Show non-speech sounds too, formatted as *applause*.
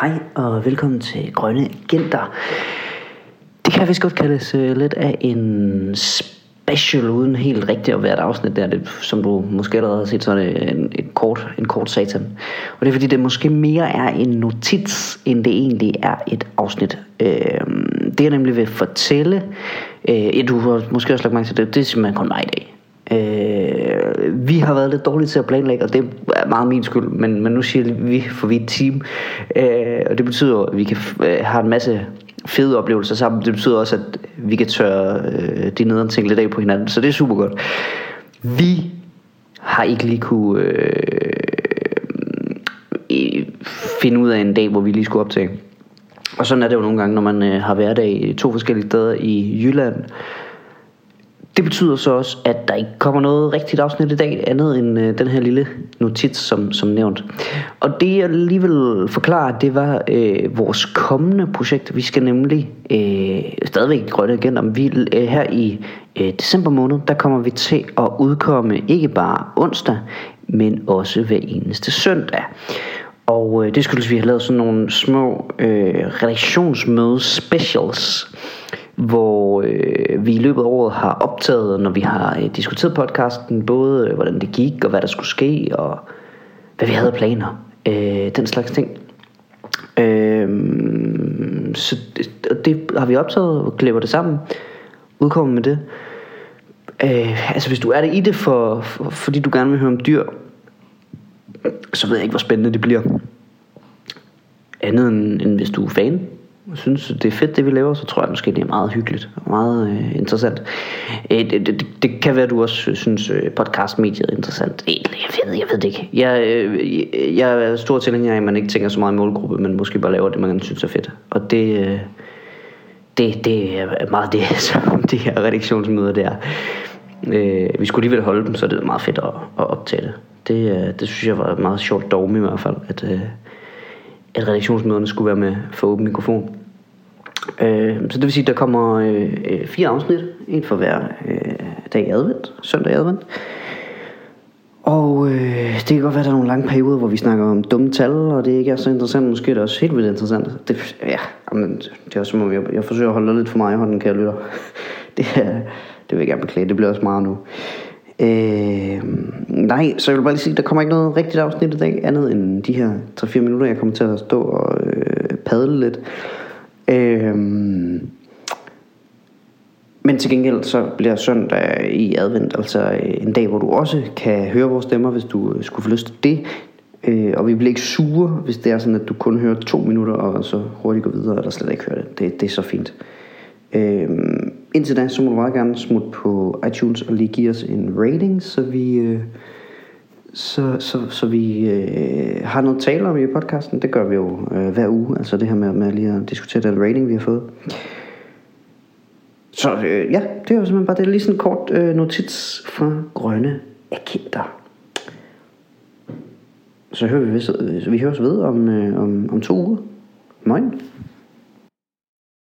Hej og velkommen til Grønne Agenter. Det kan vist godt kaldes uh, lidt af en special, uden helt rigtigt at være et afsnit der. Det, som du måske allerede har set, så er det en, en, kort, en kort satan. Og det er fordi, det måske mere er en notits, end det egentlig er et afsnit. Øh, det jeg nemlig vil fortælle, øh, ja, du har måske også lagt mærke til det, det er simpelthen kun mig i dag. Øh, Øh, vi har været lidt dårlige til at planlægge, og det er meget min skyld, men, men nu siger vi, for vi er et team, øh, og det betyder, at vi kan øh, have en masse fede oplevelser sammen. Det betyder også, at vi kan tørre øh, de nederen ting lidt af på hinanden, så det er super godt. Vi har ikke lige kunne øh, finde ud af en dag, hvor vi lige skulle optage. Og sådan er det jo nogle gange, når man øh, har hverdag i to forskellige steder i Jylland, det betyder så også, at der ikke kommer noget rigtigt afsnit i dag, andet end øh, den her lille notits, som, som nævnt. Og det jeg alligevel forklare, det var øh, vores kommende projekt. Vi skal nemlig øh, stadigvæk grønne agenter, om vi, øh, her i øh, december måned, der kommer vi til at udkomme ikke bare onsdag, men også hver eneste søndag. Og øh, det skyldes, at vi har lavet sådan nogle små øh, redaktionsmøde specials, hvor øh, vi i løbet af året har optaget, når vi har øh, diskuteret podcasten, både øh, hvordan det gik, og hvad der skulle ske, og hvad vi havde planer. Øh, den slags ting. Øh, så det, det har vi optaget og klipper det sammen. Udkommer med det. Øh, altså hvis du er det i det, for, for, fordi du gerne vil høre om dyr, så ved jeg ikke, hvor spændende det bliver. Andet end, end hvis du er fan synes, det er fedt, det vi laver, så tror jeg måske, det er meget hyggeligt og meget øh, interessant. Øh, det, det, det kan være, du også synes, øh, podcastmediet er interessant. Øh, jeg ved, jeg ved det ikke. Jeg, øh, jeg er stor tilhænger af, at man ikke tænker så meget i målgruppe, men måske bare laver det, man synes er fedt. Og det, øh, det, det er meget det, *laughs* som de her redaktionsmøder der. Øh, vi skulle alligevel holde dem, så det er meget fedt at, at optage det. Det, øh, det synes jeg var meget sjovt dogme i hvert fald, at, øh, at redaktionsmøderne skulle være med for åben mikrofon. Øh, så det vil sige, at der kommer øh, øh, fire afsnit, en for hver øh, dag i advent, søndag i advent. Og øh, det kan godt være, at der er nogle lange perioder, hvor vi snakker om dumme tal, og det ikke er så interessant. Måske er det også helt vildt interessant. Det, ja, men det er også som om, jeg, jeg forsøger at holde lidt for mig i hånden, kan jeg lytte. *laughs* det, det vil jeg gerne beklage, det bliver også meget nu. Øh, nej, så jeg vil bare lige sige, der kommer ikke noget rigtigt afsnit i dag, andet end de her 3-4 minutter, jeg kommer til at stå og øh, padle lidt. Øh, men til gengæld så bliver søndag i advent altså øh, en dag, hvor du også kan høre vores stemmer, hvis du øh, skulle få lyst til det. Øh, og vi bliver ikke sure, hvis det er sådan, at du kun hører to minutter, og så hurtigt går videre, eller slet ikke hører det. Det, det er så fint. Øh, indtil da, så må du meget gerne smutte på iTunes og lige give os en rating, så vi, øh, så, så, så vi øh, har noget at tale om i podcasten. Det gør vi jo øh, hver uge, altså det her med, med lige at diskutere den rating, vi har fået. Så øh, ja, det er jo simpelthen bare det lige sådan en kort øh, notits fra grønne agenter. Så hører vi, vi høres ved om, øh, om, om to uger. Moin.